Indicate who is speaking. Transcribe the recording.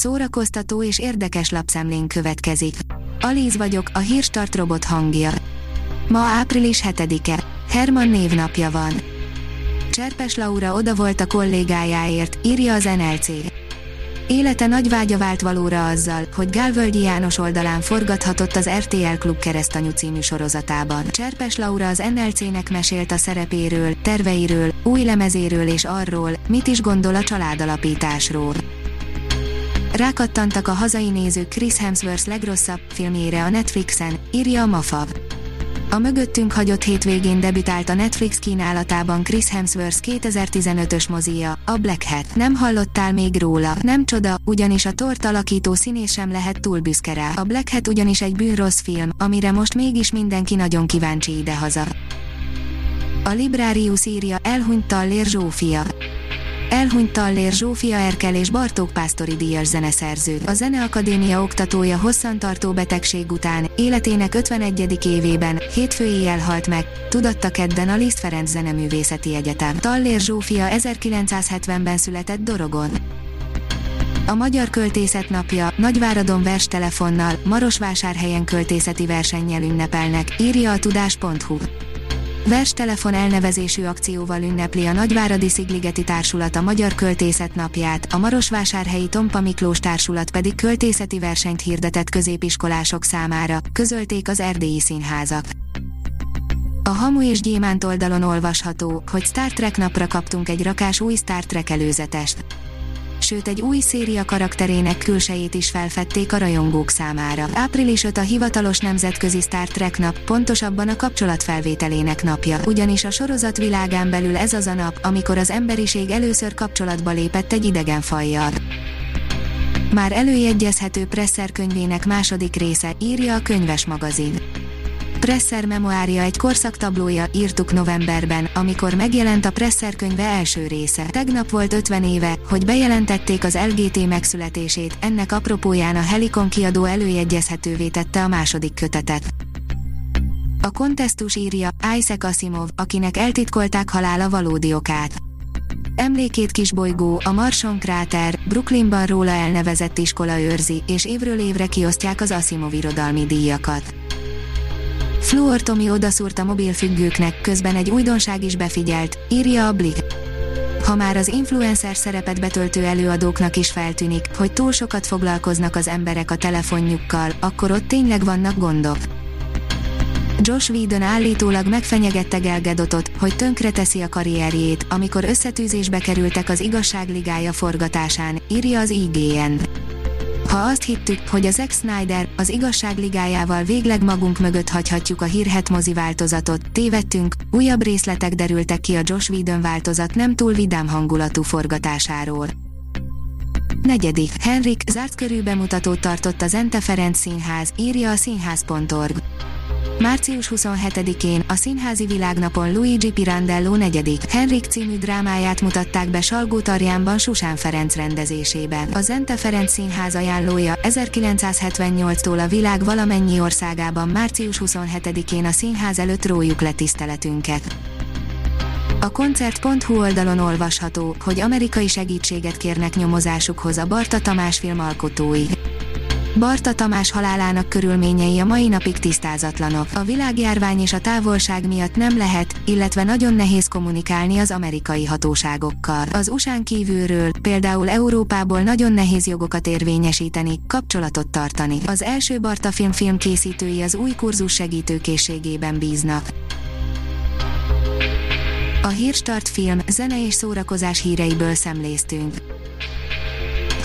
Speaker 1: szórakoztató és érdekes lapszemlén következik. Alíz vagyok, a hírstart robot hangja. Ma április 7-e. Herman névnapja van. Cserpes Laura oda volt a kollégájáért, írja az NLC. Élete nagy vágya vált valóra azzal, hogy Gálvölgyi János oldalán forgathatott az RTL Klub keresztanyú című sorozatában. Cserpes Laura az NLC-nek mesélt a szerepéről, terveiről, új lemezéről és arról, mit is gondol a családalapításról. Rákattantak a hazai nézők Chris Hemsworth legrosszabb filmjére a Netflixen, írja a Mafav. A mögöttünk hagyott hétvégén debütált a Netflix kínálatában Chris Hemsworth 2015-ös mozia, a Black Hat. Nem hallottál még róla, nem csoda, ugyanis a tort alakító színész sem lehet túl büszke rá. A Black Hat ugyanis egy bűnrossz film, amire most mégis mindenki nagyon kíváncsi idehaza. A Librarius írja, elhunyt Tallér Zsófia. Elhunyt Tallér Zsófia Erkel és Bartók Pásztori díjas zeneszerző. A Zeneakadémia oktatója hosszantartó betegség után, életének 51. évében, hétfő éjjel halt meg, tudatta kedden a Liszt Ferenc Zeneművészeti Egyetem. Tallér Zsófia 1970-ben született Dorogon. A Magyar Költészet Napja, Nagyváradon verstelefonnal, Marosvásárhelyen költészeti versennyel ünnepelnek, írja a tudás.hu. Verstelefon elnevezésű akcióval ünnepli a Nagyváradi Szigligeti Társulat a Magyar Költészet napját, a Marosvásárhelyi Tompa Miklós Társulat pedig költészeti versenyt hirdetett középiskolások számára, közölték az erdélyi színházak. A Hamu és Gyémánt oldalon olvasható, hogy Star Trek napra kaptunk egy rakás új Star Trek előzetest sőt egy új széria karakterének külsejét is felfedték a rajongók számára. Április 5 a hivatalos nemzetközi Star Trek nap, pontosabban a kapcsolatfelvételének napja, ugyanis a sorozat világán belül ez az a nap, amikor az emberiség először kapcsolatba lépett egy idegen fajjal. Már előjegyezhető Presser könyvének második része, írja a könyves magazin. Presser memoárja egy korszaktablója, írtuk novemberben, amikor megjelent a Presser könyve első része. Tegnap volt 50 éve, hogy bejelentették az LGT megszületését, ennek apropóján a Helikon kiadó előjegyezhetővé tette a második kötetet. A kontesztus írja, Isaac Asimov, akinek eltitkolták halála valódi okát. Emlékét kisbolygó, a Marson kráter, Brooklynban róla elnevezett iskola őrzi, és évről évre kiosztják az Asimov irodalmi díjakat. Fluor Tomi odaszúrt a mobilfüggőknek, közben egy újdonság is befigyelt, írja a Blik. Ha már az influencer szerepet betöltő előadóknak is feltűnik, hogy túl sokat foglalkoznak az emberek a telefonjukkal, akkor ott tényleg vannak gondok. Josh Whedon állítólag megfenyegette Gal Gadotot, hogy tönkreteszi a karrierjét, amikor összetűzésbe kerültek az igazságligája forgatásán, írja az IGN. Ha azt hittük, hogy a Zack Snyder, az igazság ligájával végleg magunk mögött hagyhatjuk a hírhet mozi változatot, tévedtünk, újabb részletek derültek ki a Josh Whedon változat nem túl vidám hangulatú forgatásáról. Negyedik, Henrik zárt körű bemutatót tartott az Ente Ferenc Színház, írja a színház.org. Március 27-én a Színházi Világnapon Luigi Pirandello negyedik Henrik című drámáját mutatták be Salgó Tarjánban Susán Ferenc rendezésében. A Zente Ferenc Színház ajánlója 1978-tól a világ valamennyi országában március 27-én a színház előtt rójuk le tiszteletünket. A koncert.hu oldalon olvasható, hogy amerikai segítséget kérnek nyomozásukhoz a Barta Tamás film alkotói. Barta Tamás halálának körülményei a mai napig tisztázatlanok. A világjárvány és a távolság miatt nem lehet, illetve nagyon nehéz kommunikálni az amerikai hatóságokkal. Az USA-n kívülről, például Európából nagyon nehéz jogokat érvényesíteni, kapcsolatot tartani. Az első Barta film film készítői az új kurzus segítőkészségében bíznak. A Hírstart film, zene és szórakozás híreiből szemléztünk.